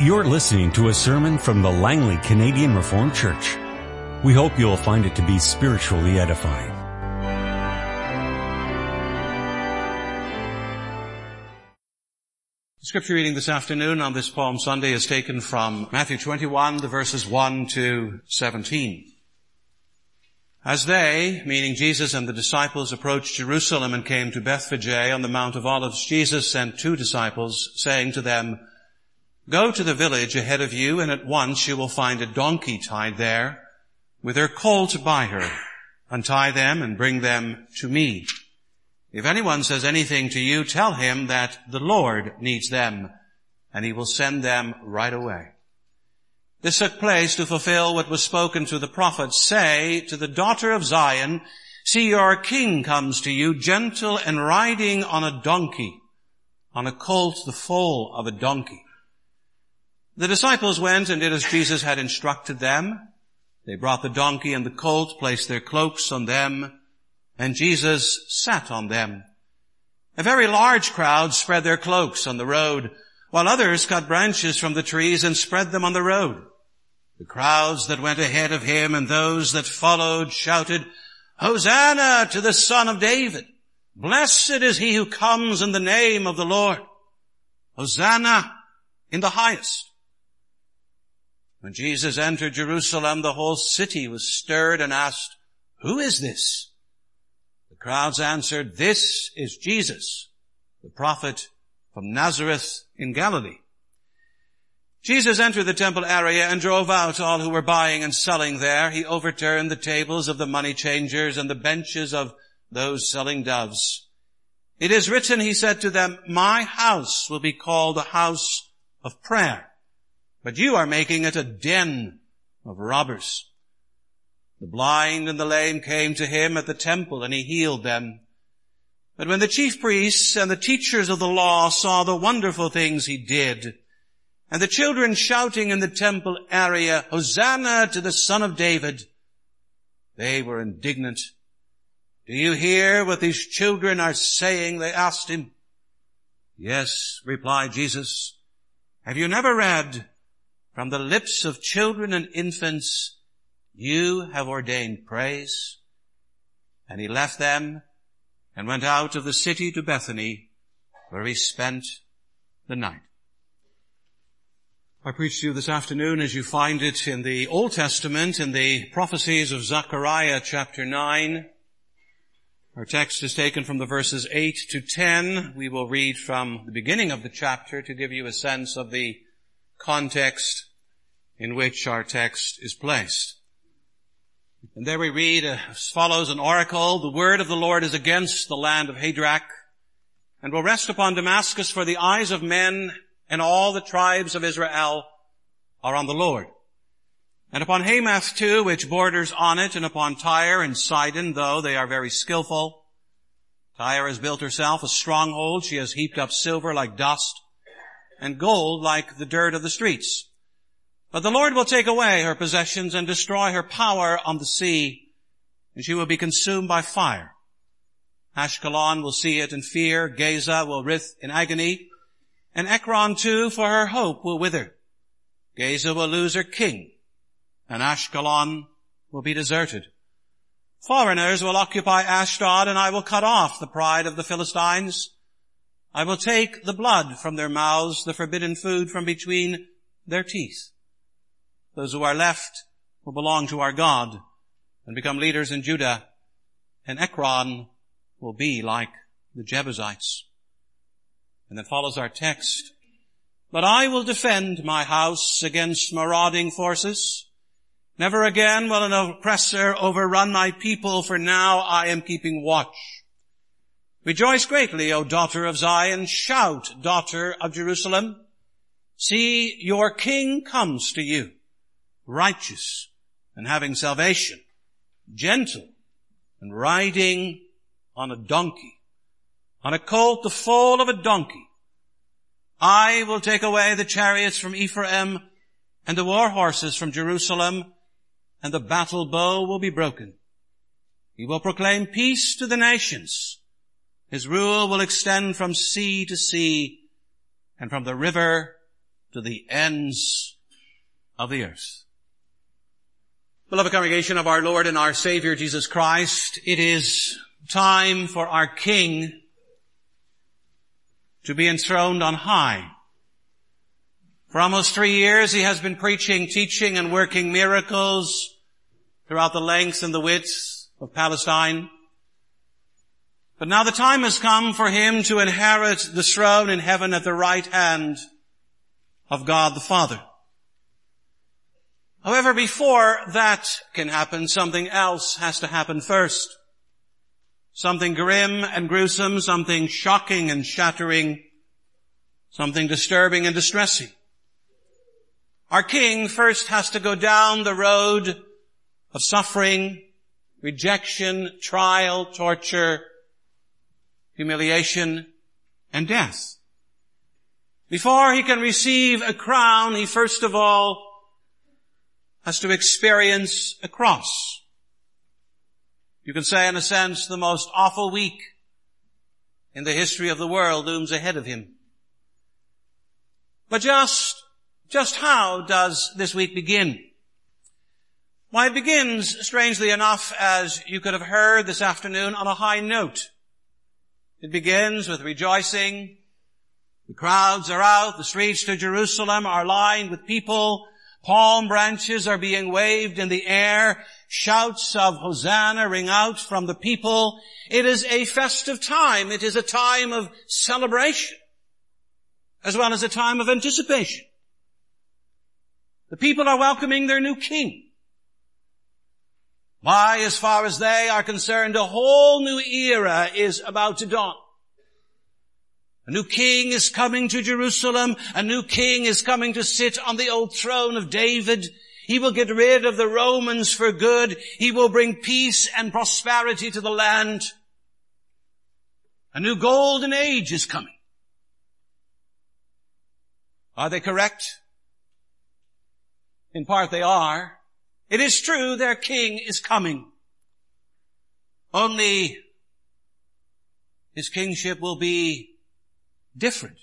You're listening to a sermon from the Langley Canadian Reformed Church. We hope you'll find it to be spiritually edifying. The Scripture reading this afternoon on this Palm Sunday is taken from Matthew 21, the verses 1 to 17. As they, meaning Jesus and the disciples, approached Jerusalem and came to Bethphage on the Mount of Olives, Jesus sent two disciples, saying to them, Go to the village ahead of you, and at once you will find a donkey tied there, with her colt by her. Untie them and bring them to me. If anyone says anything to you, tell him that the Lord needs them, and he will send them right away. This took place to fulfill what was spoken to the prophet. Say to the daughter of Zion, see your king comes to you, gentle and riding on a donkey, on a colt, the foal of a donkey. The disciples went and did as Jesus had instructed them. They brought the donkey and the colt, placed their cloaks on them, and Jesus sat on them. A very large crowd spread their cloaks on the road, while others cut branches from the trees and spread them on the road. The crowds that went ahead of him and those that followed shouted, Hosanna to the son of David. Blessed is he who comes in the name of the Lord. Hosanna in the highest. When Jesus entered Jerusalem, the whole city was stirred and asked, who is this? The crowds answered, this is Jesus, the prophet from Nazareth in Galilee. Jesus entered the temple area and drove out all who were buying and selling there. He overturned the tables of the money changers and the benches of those selling doves. It is written, he said to them, my house will be called a house of prayer, but you are making it a den of robbers. The blind and the lame came to him at the temple and he healed them. But when the chief priests and the teachers of the law saw the wonderful things he did, and the children shouting in the temple area, Hosanna to the son of David. They were indignant. Do you hear what these children are saying? They asked him. Yes, replied Jesus. Have you never read from the lips of children and infants, you have ordained praise? And he left them and went out of the city to Bethany where he spent the night. I preach to you this afternoon as you find it in the Old Testament in the prophecies of Zechariah chapter 9. Our text is taken from the verses 8 to 10. We will read from the beginning of the chapter to give you a sense of the context in which our text is placed. And there we read uh, as follows an oracle, the word of the Lord is against the land of Hadrach and will rest upon Damascus for the eyes of men and all the tribes of Israel are on the Lord. And upon Hamath too, which borders on it, and upon Tyre and Sidon, though they are very skillful. Tyre has built herself a stronghold. She has heaped up silver like dust, and gold like the dirt of the streets. But the Lord will take away her possessions and destroy her power on the sea, and she will be consumed by fire. Ashkelon will see it in fear. Gaza will writhe in agony. And Ekron too, for her hope will wither. Gaza will lose her king, and Ashkelon will be deserted. Foreigners will occupy Ashdod, and I will cut off the pride of the Philistines. I will take the blood from their mouths, the forbidden food from between their teeth. Those who are left will belong to our God and become leaders in Judah, and Ekron will be like the Jebusites. And then follows our text. But I will defend my house against marauding forces. Never again will an oppressor overrun my people, for now I am keeping watch. Rejoice greatly, O daughter of Zion. Shout, daughter of Jerusalem. See, your king comes to you, righteous and having salvation, gentle and riding on a donkey, on a colt the foal of a donkey. I will take away the chariots from Ephraim and the war horses from Jerusalem and the battle bow will be broken. He will proclaim peace to the nations. His rule will extend from sea to sea and from the river to the ends of the earth. Beloved congregation of our Lord and our Savior Jesus Christ, it is time for our King to be enthroned on high. For almost three years he has been preaching, teaching, and working miracles throughout the length and the width of Palestine. But now the time has come for him to inherit the throne in heaven at the right hand of God the Father. However, before that can happen, something else has to happen first. Something grim and gruesome, something shocking and shattering, something disturbing and distressing. Our king first has to go down the road of suffering, rejection, trial, torture, humiliation, and death. Before he can receive a crown, he first of all has to experience a cross. You can say in a sense the most awful week in the history of the world looms ahead of him. But just, just how does this week begin? Why, it begins, strangely enough, as you could have heard this afternoon, on a high note. It begins with rejoicing. The crowds are out. The streets to Jerusalem are lined with people. Palm branches are being waved in the air. Shouts of Hosanna ring out from the people. It is a festive time. It is a time of celebration as well as a time of anticipation. The people are welcoming their new king. Why, as far as they are concerned, a whole new era is about to dawn. A new king is coming to Jerusalem. A new king is coming to sit on the old throne of David. He will get rid of the Romans for good. He will bring peace and prosperity to the land. A new golden age is coming. Are they correct? In part they are. It is true their king is coming. Only his kingship will be different.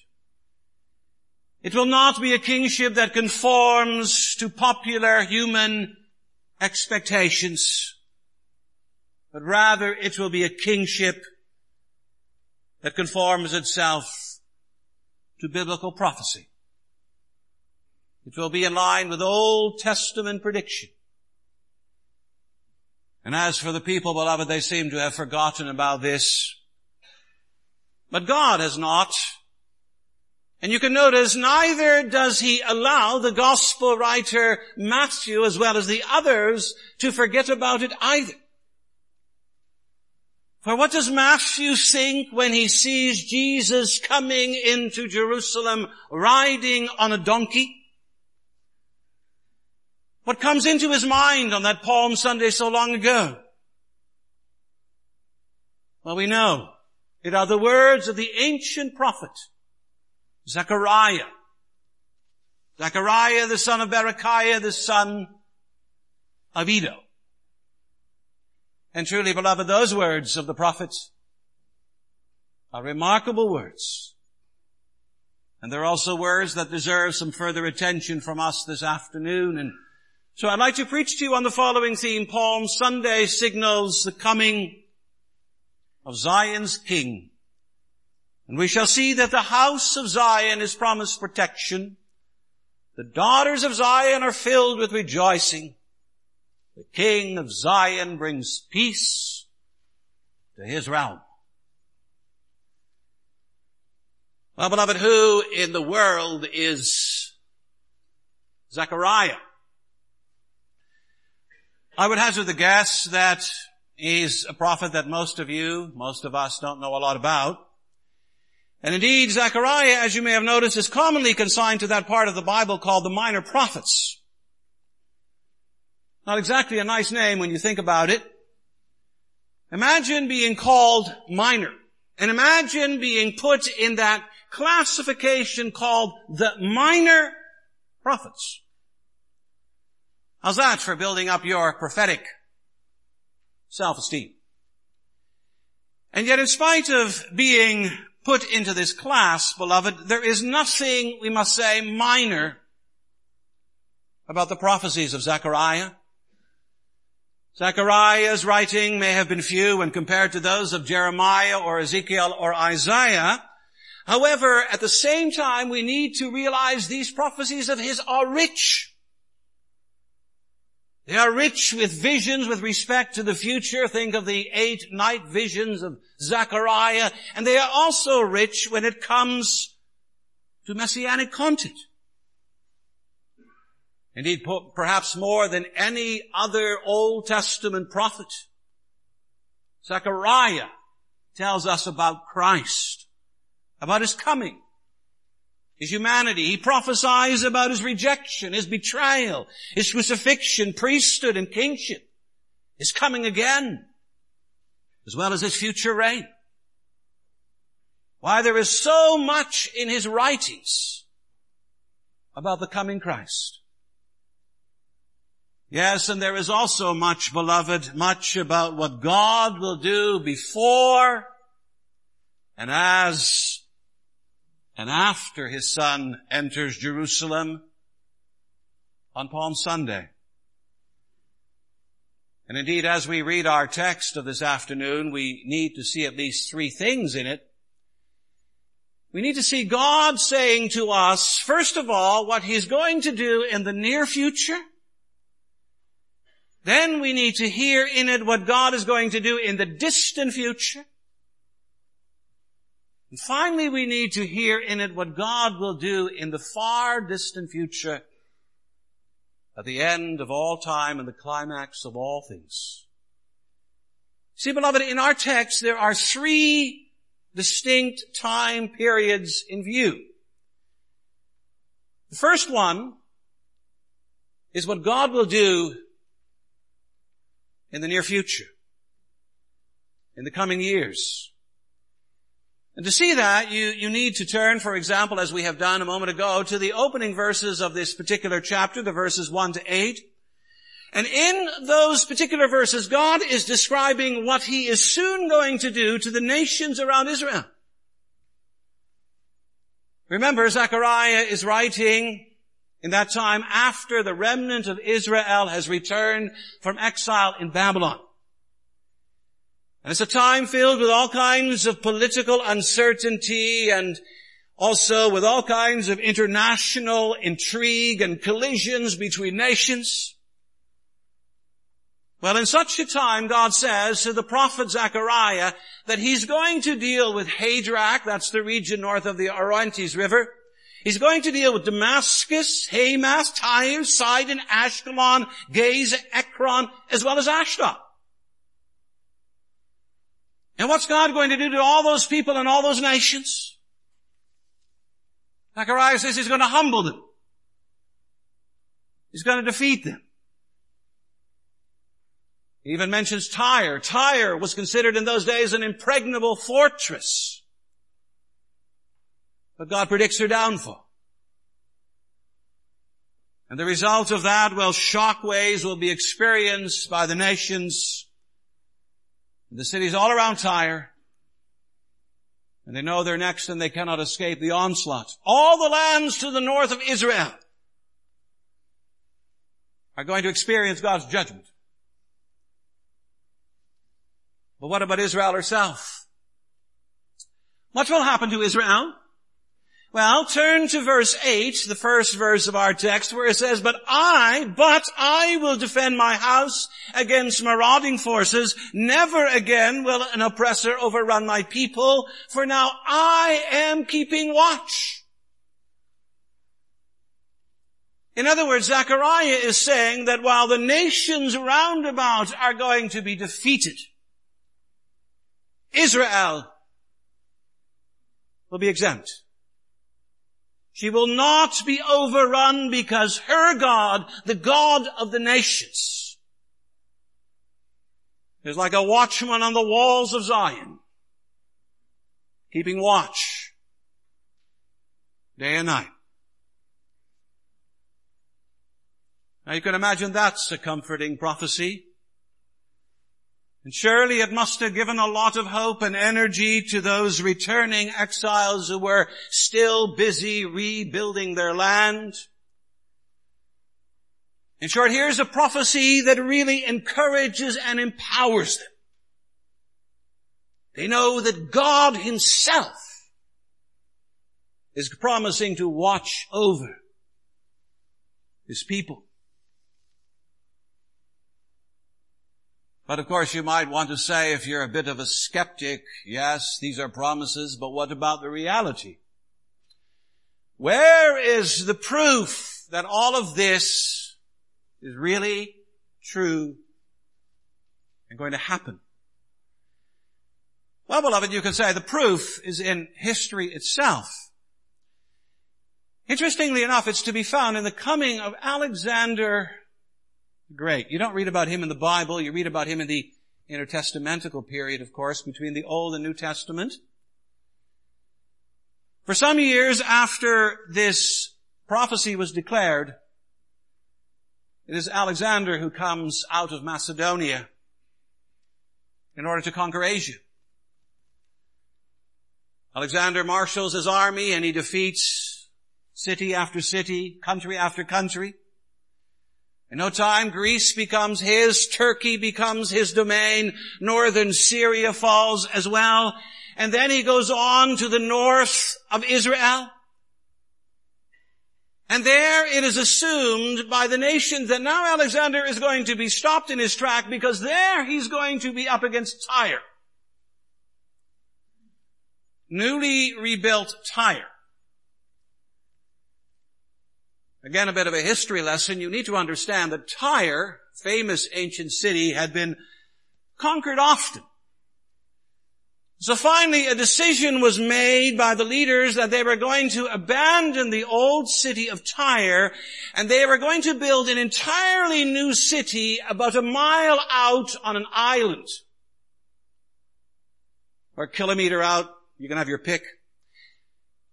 It will not be a kingship that conforms to popular human expectations, but rather it will be a kingship that conforms itself to biblical prophecy. It will be in line with Old Testament prediction. And as for the people, beloved, they seem to have forgotten about this. But God has not. And you can notice neither does he allow the gospel writer Matthew as well as the others to forget about it either. For what does Matthew think when he sees Jesus coming into Jerusalem riding on a donkey? What comes into his mind on that Palm Sunday so long ago? Well, we know it are the words of the ancient prophet, Zechariah. Zechariah, the son of Berechiah, the son of Iddo. And truly, beloved, those words of the prophet are remarkable words. And they're also words that deserve some further attention from us this afternoon and so I'd like to preach to you on the following theme. Palm Sunday signals the coming of Zion's King. And we shall see that the house of Zion is promised protection. The daughters of Zion are filled with rejoicing. The King of Zion brings peace to his realm. Well, beloved, who in the world is Zechariah? I would hazard the guess that he's a prophet that most of you, most of us don't know a lot about. And indeed, Zechariah, as you may have noticed, is commonly consigned to that part of the Bible called the minor prophets. Not exactly a nice name when you think about it. Imagine being called minor. And imagine being put in that classification called the minor prophets. How's that for building up your prophetic self-esteem? And yet in spite of being put into this class, beloved, there is nothing, we must say, minor about the prophecies of Zechariah. Zechariah's writing may have been few when compared to those of Jeremiah or Ezekiel or Isaiah. However, at the same time, we need to realize these prophecies of his are rich. They are rich with visions with respect to the future. Think of the eight night visions of Zechariah. And they are also rich when it comes to messianic content. Indeed, perhaps more than any other Old Testament prophet, Zechariah tells us about Christ, about His coming, His humanity. He prophesies about His rejection, His betrayal, His crucifixion, priesthood, and kingship, His coming again, as well as His future reign. Why there is so much in His writings about the coming Christ. Yes, and there is also much, beloved, much about what God will do before and as and after his son enters Jerusalem on Palm Sunday. And indeed, as we read our text of this afternoon, we need to see at least three things in it. We need to see God saying to us, first of all, what He's going to do in the near future. Then we need to hear in it what God is going to do in the distant future. And finally, we need to hear in it what God will do in the far distant future at the end of all time and the climax of all things. See, beloved, in our text, there are three distinct time periods in view. The first one is what God will do in the near future, in the coming years. And to see that, you, you need to turn, for example, as we have done a moment ago, to the opening verses of this particular chapter, the verses 1 to 8. And in those particular verses, God is describing what He is soon going to do to the nations around Israel. Remember, Zechariah is writing in that time after the remnant of Israel has returned from exile in Babylon. And it's a time filled with all kinds of political uncertainty and also with all kinds of international intrigue and collisions between nations. Well, in such a time, God says to the prophet Zechariah that he's going to deal with Hadrach, that's the region north of the Orontes River, He's going to deal with Damascus, Hamath, Tyre, Sidon, Ashkelon, Gaza, Ekron, as well as Ashdod. And what's God going to do to all those people and all those nations? Zechariah says he's going to humble them. He's going to defeat them. He even mentions Tyre. Tyre was considered in those days an impregnable fortress. But God predicts her downfall. And the result of that, well, shockwaves will be experienced by the nations, the cities all around Tyre. And they know they're next and they cannot escape the onslaught. All the lands to the north of Israel are going to experience God's judgment. But what about Israel herself? What will happen to Israel? Well, turn to verse 8, the first verse of our text, where it says, But I, but I will defend my house against marauding forces. Never again will an oppressor overrun my people, for now I am keeping watch. In other words, Zechariah is saying that while the nations round about are going to be defeated, Israel will be exempt. She will not be overrun because her God, the God of the nations, is like a watchman on the walls of Zion, keeping watch day and night. Now you can imagine that's a comforting prophecy. And surely it must have given a lot of hope and energy to those returning exiles who were still busy rebuilding their land. In short, here's a prophecy that really encourages and empowers them. They know that God himself is promising to watch over his people. But of course you might want to say if you're a bit of a skeptic, yes, these are promises, but what about the reality? Where is the proof that all of this is really true and going to happen? Well, beloved, you can say the proof is in history itself. Interestingly enough, it's to be found in the coming of Alexander Great. You don't read about him in the Bible, you read about him in the intertestamental period, of course, between the Old and New Testament. For some years after this prophecy was declared, it is Alexander who comes out of Macedonia in order to conquer Asia. Alexander marshals his army and he defeats city after city, country after country. In no time, Greece becomes his, Turkey becomes his domain, northern Syria falls as well, and then he goes on to the north of Israel. And there it is assumed by the nations that now Alexander is going to be stopped in his track because there he's going to be up against Tyre newly rebuilt Tyre. Again, a bit of a history lesson. You need to understand that Tyre, famous ancient city, had been conquered often. So finally a decision was made by the leaders that they were going to abandon the old city of Tyre and they were going to build an entirely new city about a mile out on an island. Or a kilometer out you can have your pick.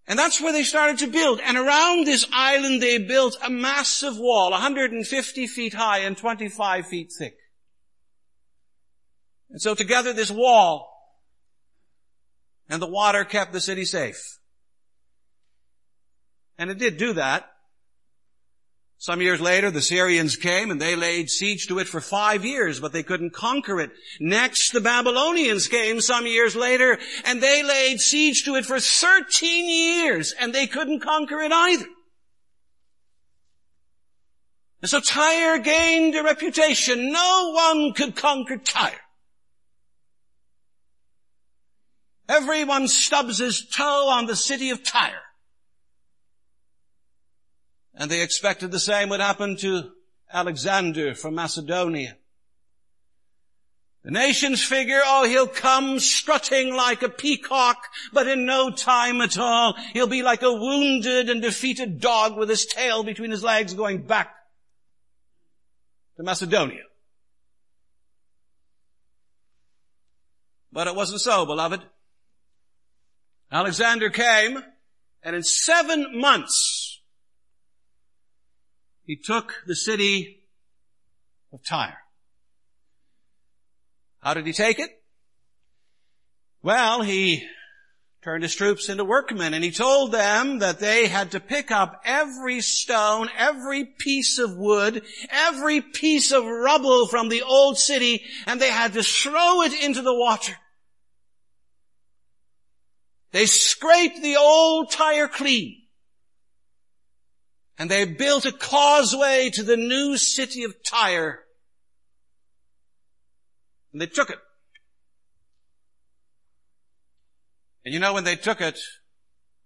And that's where they started to build. And around this island they built a massive wall, 150 feet high and 25 feet thick. And so together this wall and the water kept the city safe. And it did do that. Some years later, the Syrians came and they laid siege to it for five years, but they couldn't conquer it. Next, the Babylonians came some years later and they laid siege to it for 13 years and they couldn't conquer it either. And so Tyre gained a reputation. No one could conquer Tyre. Everyone stubs his toe on the city of Tyre. And they expected the same would happen to Alexander from Macedonia. The nations figure, oh, he'll come strutting like a peacock, but in no time at all, he'll be like a wounded and defeated dog with his tail between his legs going back to Macedonia. But it wasn't so, beloved. Alexander came, and in seven months, he took the city of Tyre. How did he take it? Well, he turned his troops into workmen and he told them that they had to pick up every stone, every piece of wood, every piece of rubble from the old city and they had to throw it into the water. They scraped the old Tyre clean. And they built a causeway to the new city of Tyre. And they took it. And you know when they took it,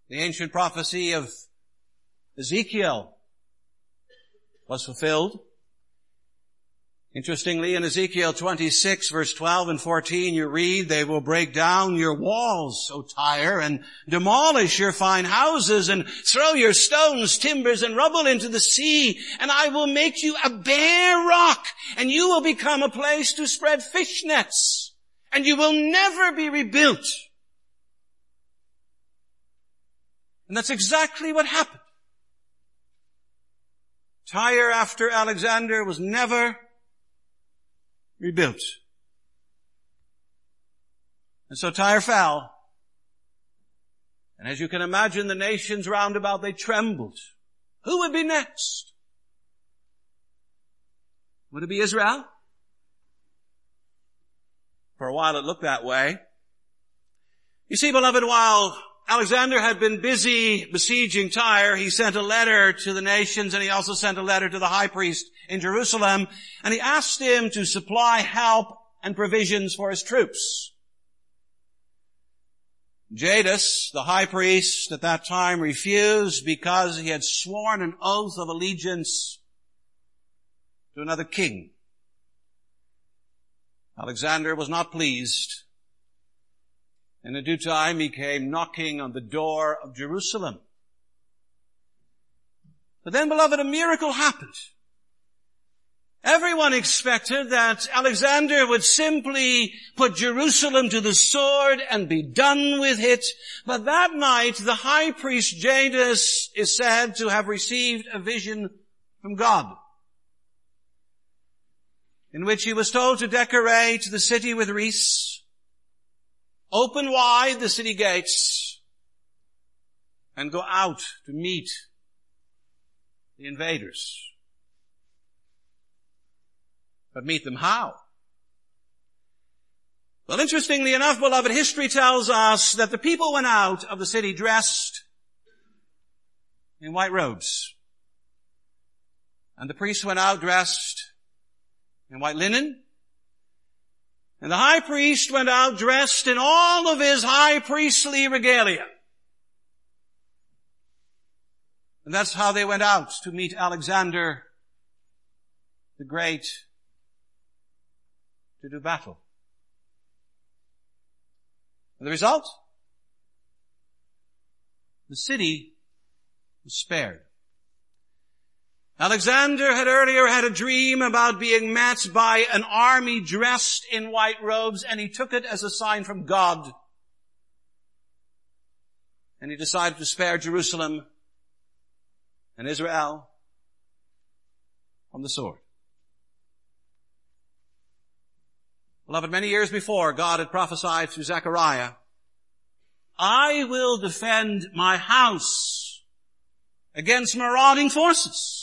the ancient prophecy of Ezekiel was fulfilled. Interestingly, in Ezekiel 26 verse 12 and 14, you read, they will break down your walls, O Tyre, and demolish your fine houses and throw your stones, timbers, and rubble into the sea, and I will make you a bare rock, and you will become a place to spread fish nets, and you will never be rebuilt. And that's exactly what happened. Tyre after Alexander was never rebuilt. And so Tyre fell. And as you can imagine, the nations round about, they trembled. Who would be next? Would it be Israel? For a while it looked that way. You see, beloved, while Alexander had been busy besieging Tyre, he sent a letter to the nations and he also sent a letter to the high priest in Jerusalem and he asked him to supply help and provisions for his troops. Jadus, the high priest at that time refused because he had sworn an oath of allegiance to another king. Alexander was not pleased. And in due time he came knocking on the door of Jerusalem. But then, beloved, a miracle happened. Everyone expected that Alexander would simply put Jerusalem to the sword and be done with it. But that night, the high priest Jadus is said to have received a vision from God in which he was told to decorate the city with wreaths, open wide the city gates, and go out to meet the invaders. But meet them how? Well, interestingly enough, beloved, history tells us that the people went out of the city dressed in white robes. And the priests went out dressed in white linen. And the high priest went out dressed in all of his high priestly regalia. And that's how they went out to meet Alexander the Great to do battle. And the result? The city was spared. Alexander had earlier had a dream about being met by an army dressed in white robes and he took it as a sign from God. And he decided to spare Jerusalem and Israel from the sword. Beloved, many years before, God had prophesied through Zechariah, I will defend my house against marauding forces.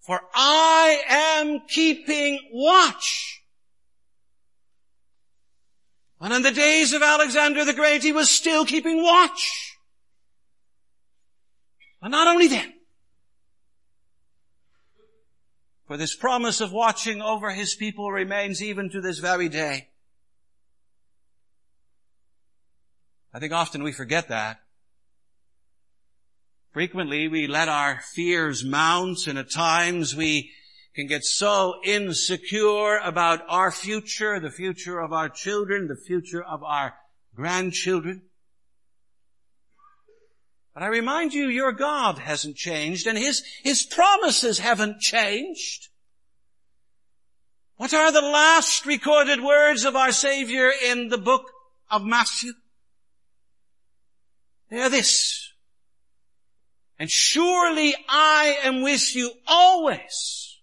For I am keeping watch. And in the days of Alexander the Great, he was still keeping watch. But not only then, for this promise of watching over his people remains even to this very day. I think often we forget that. Frequently we let our fears mount and at times we can get so insecure about our future, the future of our children, the future of our grandchildren. But I remind you, your God hasn't changed and His, His promises haven't changed. What are the last recorded words of our Savior in the book of Matthew? They are this. And surely I am with you always,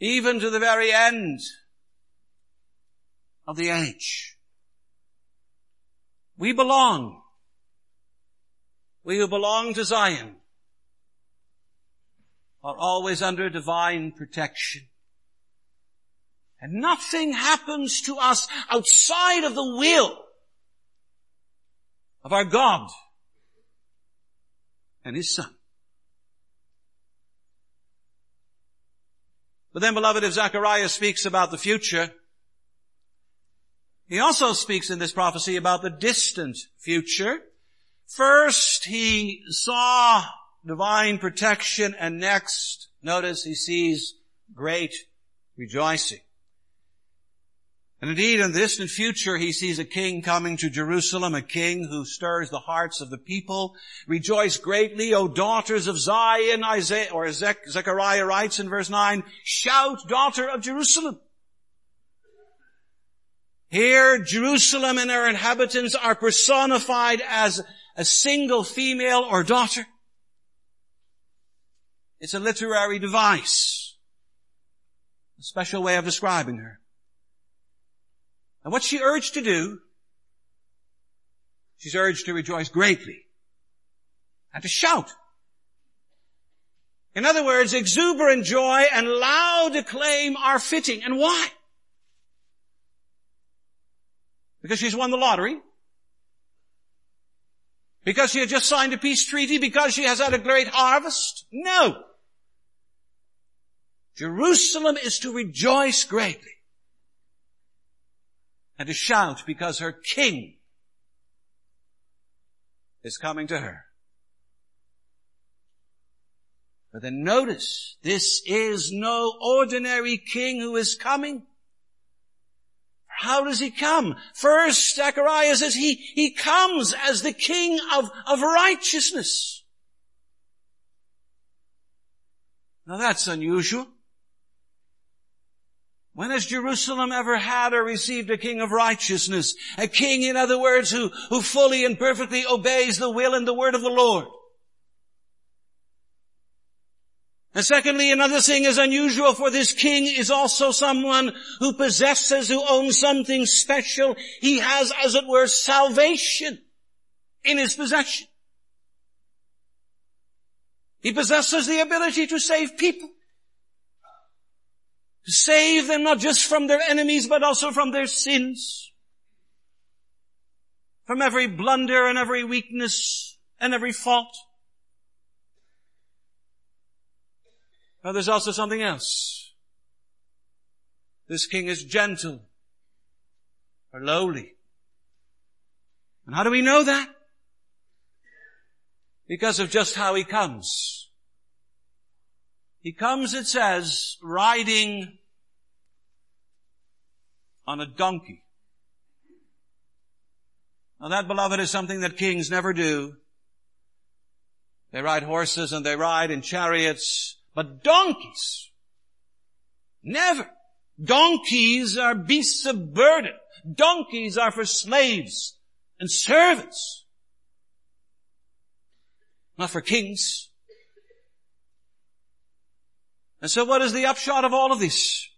even to the very end of the age. We belong. We who belong to Zion are always under divine protection. And nothing happens to us outside of the will of our God and his son. But then beloved, if Zechariah speaks about the future, he also speaks in this prophecy about the distant future. First, he saw divine protection and next, notice he sees great rejoicing. And indeed, in the distant future, he sees a king coming to Jerusalem, a king who stirs the hearts of the people. Rejoice greatly, O daughters of Zion, Isaiah, or Zechariah writes in verse 9, shout, daughter of Jerusalem. Here, Jerusalem and her inhabitants are personified as a single female or daughter. It's a literary device. A special way of describing her. And what's she urged to do? She's urged to rejoice greatly and to shout. In other words, exuberant joy and loud acclaim are fitting. And why? Because she's won the lottery? Because she had just signed a peace treaty? Because she has had a great harvest? No. Jerusalem is to rejoice greatly and to shout because her king is coming to her. But then notice, this is no ordinary king who is coming. How does he come? First, Zechariah says he, he comes as the king of, of righteousness. Now that's unusual. When has Jerusalem ever had or received a king of righteousness? A king, in other words, who, who fully and perfectly obeys the will and the word of the Lord. And secondly, another thing is unusual for this king is also someone who possesses, who owns something special. He has, as it were, salvation in his possession. He possesses the ability to save people to save them not just from their enemies, but also from their sins. From every blunder and every weakness and every fault. Now there's also something else. This king is gentle or lowly. And how do we know that? Because of just how he comes. He comes, it says, riding on a donkey. Now that, beloved, is something that kings never do. They ride horses and they ride in chariots, but donkeys, never. Donkeys are beasts of burden. Donkeys are for slaves and servants. Not for kings. And so what is the upshot of all of this?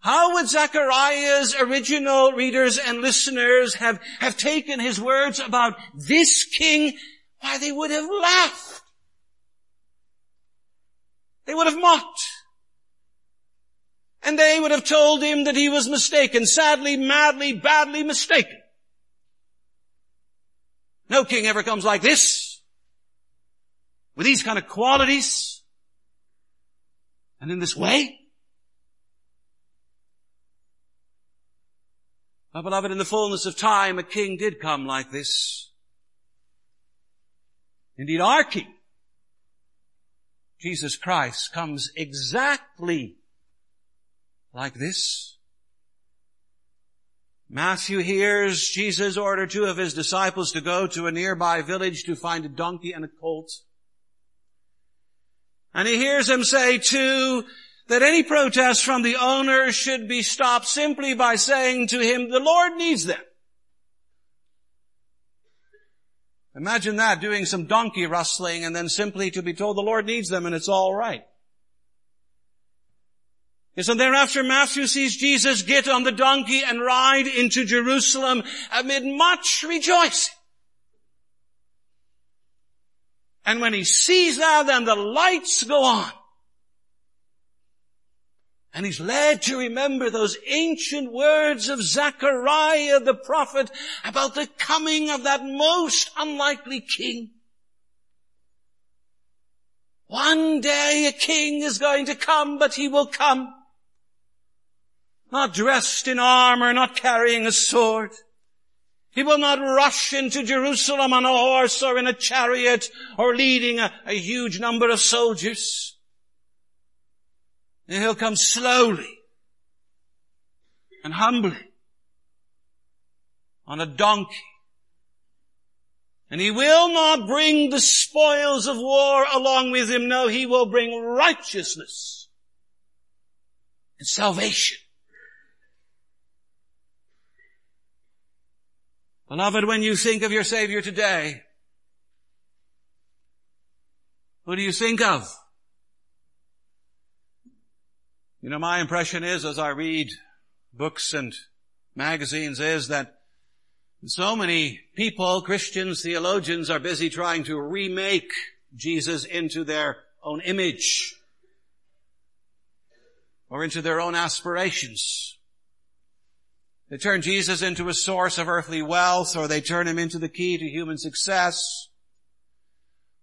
How would Zechariah's original readers and listeners have, have taken his words about this king? Why, they would have laughed. They would have mocked. And they would have told him that he was mistaken, sadly, madly, badly mistaken. No king ever comes like this, with these kind of qualities. And in this way, my beloved, in the fullness of time, a king did come like this. Indeed, our king, Jesus Christ, comes exactly like this. Matthew hears Jesus order two of his disciples to go to a nearby village to find a donkey and a colt. And he hears him say too, that any protest from the owner should be stopped simply by saying to him, the Lord needs them. Imagine that, doing some donkey rustling and then simply to be told the Lord needs them and it's all right. Yes, and thereafter Matthew sees Jesus get on the donkey and ride into Jerusalem amid much rejoicing. And when he sees that, then the lights go on. And he's led to remember those ancient words of Zechariah the prophet about the coming of that most unlikely king. One day a king is going to come, but he will come. Not dressed in armor, not carrying a sword. He will not rush into Jerusalem on a horse or in a chariot or leading a, a huge number of soldiers. He'll come slowly and humbly on a donkey. And he will not bring the spoils of war along with him. No, he will bring righteousness and salvation. Beloved, when you think of your Savior today, who do you think of? You know, my impression is as I read books and magazines is that so many people, Christians, theologians, are busy trying to remake Jesus into their own image or into their own aspirations. They turn Jesus into a source of earthly wealth or they turn him into the key to human success.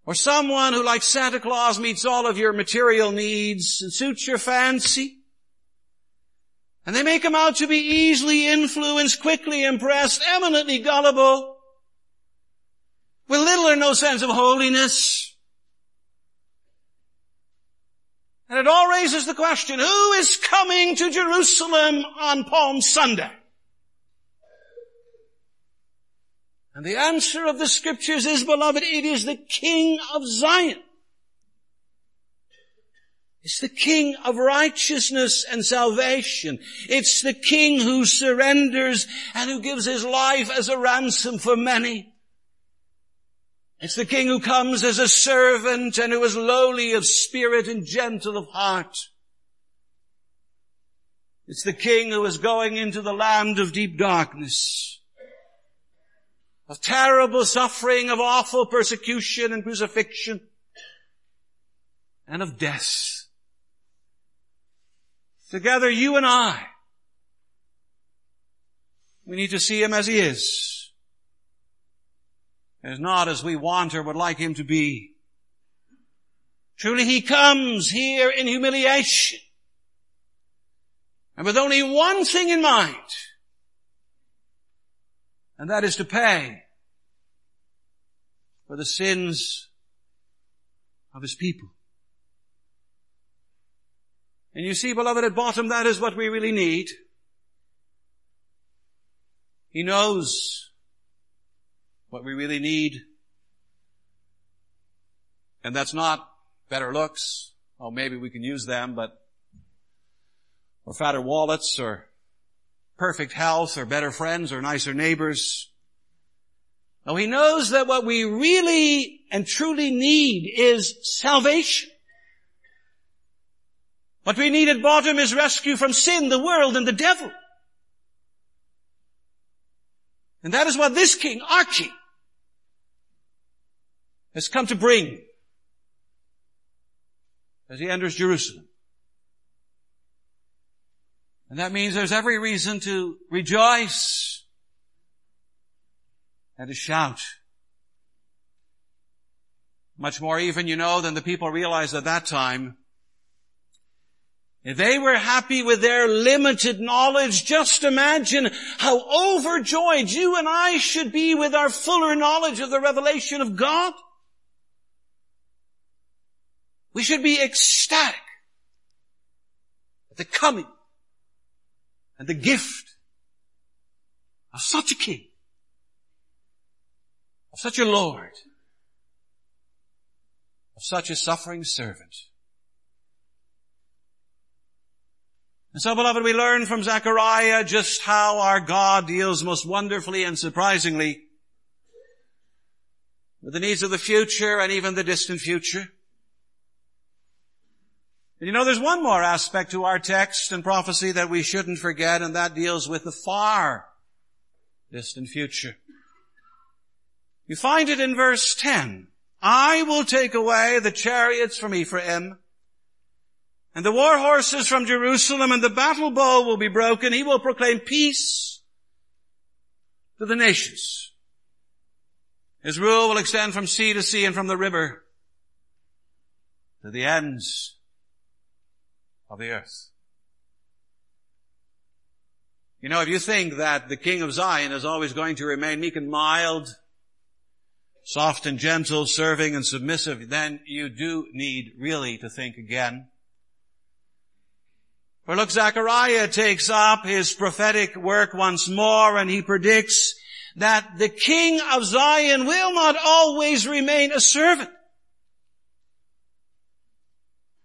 Or someone who like Santa Claus meets all of your material needs and suits your fancy. And they make him out to be easily influenced, quickly impressed, eminently gullible, with little or no sense of holiness. And it all raises the question, who is coming to Jerusalem on Palm Sunday? And the answer of the scriptures is, beloved, it is the King of Zion. It's the King of righteousness and salvation. It's the King who surrenders and who gives his life as a ransom for many. It's the King who comes as a servant and who is lowly of spirit and gentle of heart. It's the King who is going into the land of deep darkness, of terrible suffering, of awful persecution and crucifixion, and of death. Together, you and I, we need to see Him as He is. As not as we want or would like Him to be. Truly He comes here in humiliation. And with only one thing in mind. And that is to pay for the sins of His people. And you see, beloved, at bottom, that is what we really need. He knows what we really need. And that's not better looks. Oh, maybe we can use them, but, or fatter wallets, or perfect health, or better friends, or nicer neighbors. No, he knows that what we really and truly need is salvation. What we need at bottom is rescue from sin, the world, and the devil. And that is what this king, our king, has come to bring as he enters Jerusalem. And that means there's every reason to rejoice and to shout. Much more even, you know, than the people realized at that time if they were happy with their limited knowledge, just imagine how overjoyed you and I should be with our fuller knowledge of the revelation of God. We should be ecstatic at the coming and the gift of such a king, of such a Lord, of such a suffering servant. And so beloved, we learn from Zechariah just how our God deals most wonderfully and surprisingly with the needs of the future and even the distant future. And you know, there's one more aspect to our text and prophecy that we shouldn't forget, and that deals with the far distant future. You find it in verse 10. I will take away the chariots from Ephraim and the war horses from Jerusalem and the battle bow will be broken. He will proclaim peace to the nations. His rule will extend from sea to sea and from the river to the ends of the earth. You know, if you think that the King of Zion is always going to remain meek and mild, soft and gentle, serving and submissive, then you do need really to think again. For look, Zechariah takes up his prophetic work once more and he predicts that the king of Zion will not always remain a servant.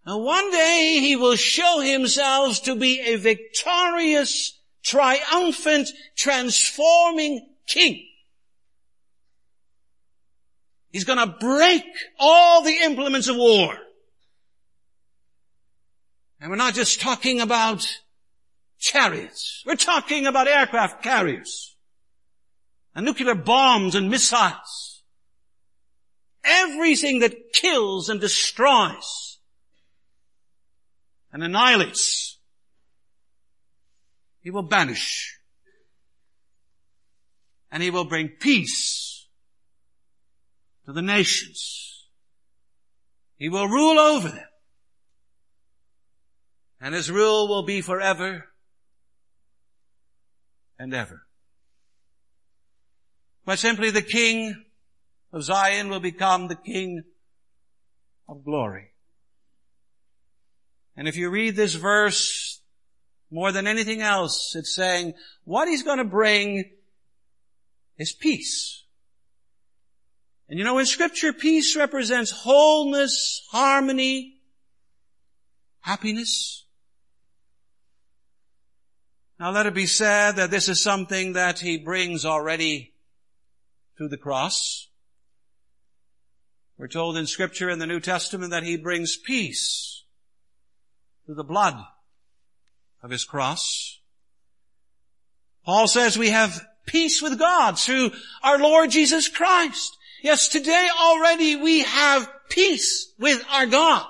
Now one day he will show himself to be a victorious, triumphant, transforming king. He's gonna break all the implements of war. And we're not just talking about chariots. We're talking about aircraft carriers and nuclear bombs and missiles. Everything that kills and destroys and annihilates, he will banish. And he will bring peace to the nations. He will rule over them. And his rule will be forever and ever. But simply the King of Zion will become the King of glory. And if you read this verse more than anything else, it's saying what he's going to bring is peace. And you know, in scripture, peace represents wholeness, harmony, happiness. Now let it be said that this is something that he brings already through the cross. We're told in scripture in the New Testament that he brings peace through the blood of his cross. Paul says we have peace with God through our Lord Jesus Christ. Yes, today already we have peace with our God.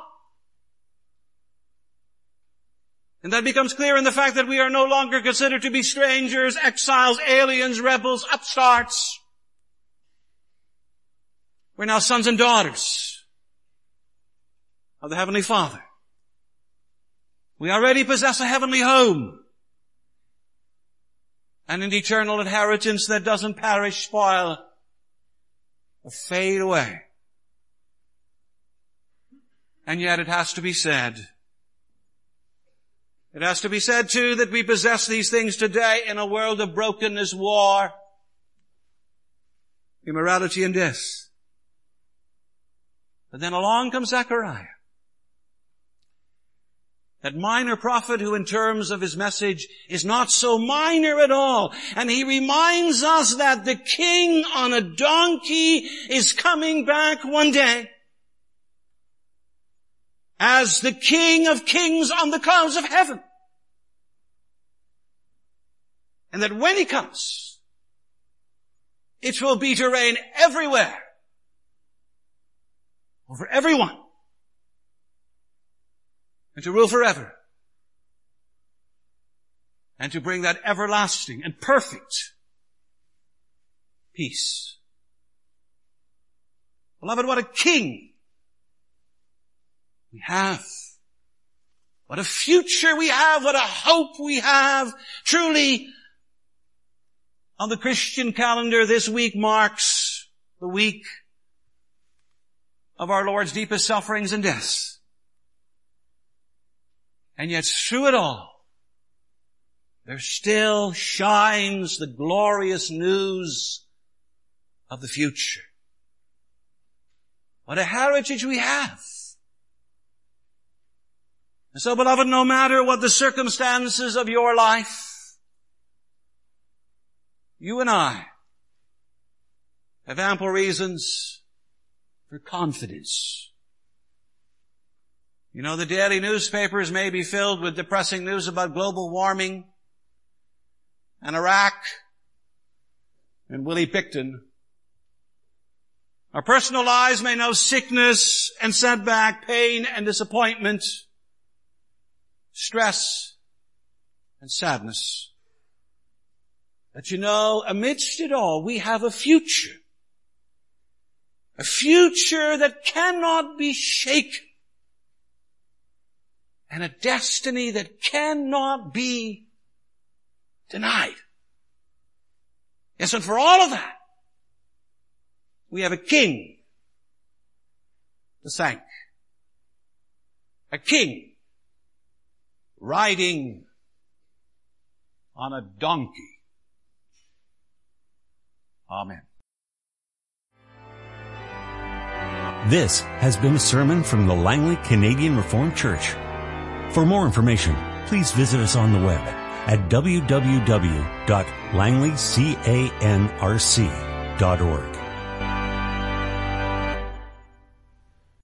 And that becomes clear in the fact that we are no longer considered to be strangers, exiles, aliens, rebels, upstarts. We're now sons and daughters of the Heavenly Father. We already possess a heavenly home and an eternal inheritance that doesn't perish, spoil, or fade away. And yet it has to be said, it has to be said too that we possess these things today in a world of brokenness, war, immorality and death. But then along comes Zechariah. That minor prophet who in terms of his message is not so minor at all. And he reminds us that the king on a donkey is coming back one day as the King of kings on the clouds of heaven. And that when he comes, it will be to reign everywhere, over everyone, and to rule forever, and to bring that everlasting and perfect peace. Beloved, what a king we have. What a future we have, what a hope we have. Truly, on the Christian calendar, this week marks the week of our Lord's deepest sufferings and deaths. And yet through it all, there still shines the glorious news of the future. What a heritage we have. And so beloved, no matter what the circumstances of your life, you and I have ample reasons for confidence. You know, the daily newspapers may be filled with depressing news about global warming and Iraq and Willie Pickton. Our personal lives may know sickness and setback, pain and disappointment stress, and sadness. But you know, amidst it all, we have a future. A future that cannot be shaken. And a destiny that cannot be denied. Yes, and for all of that, we have a king to thank. A king riding on a donkey. Amen. This has been a sermon from the Langley Canadian Reformed Church. For more information, please visit us on the web at www.langleycanrc.org.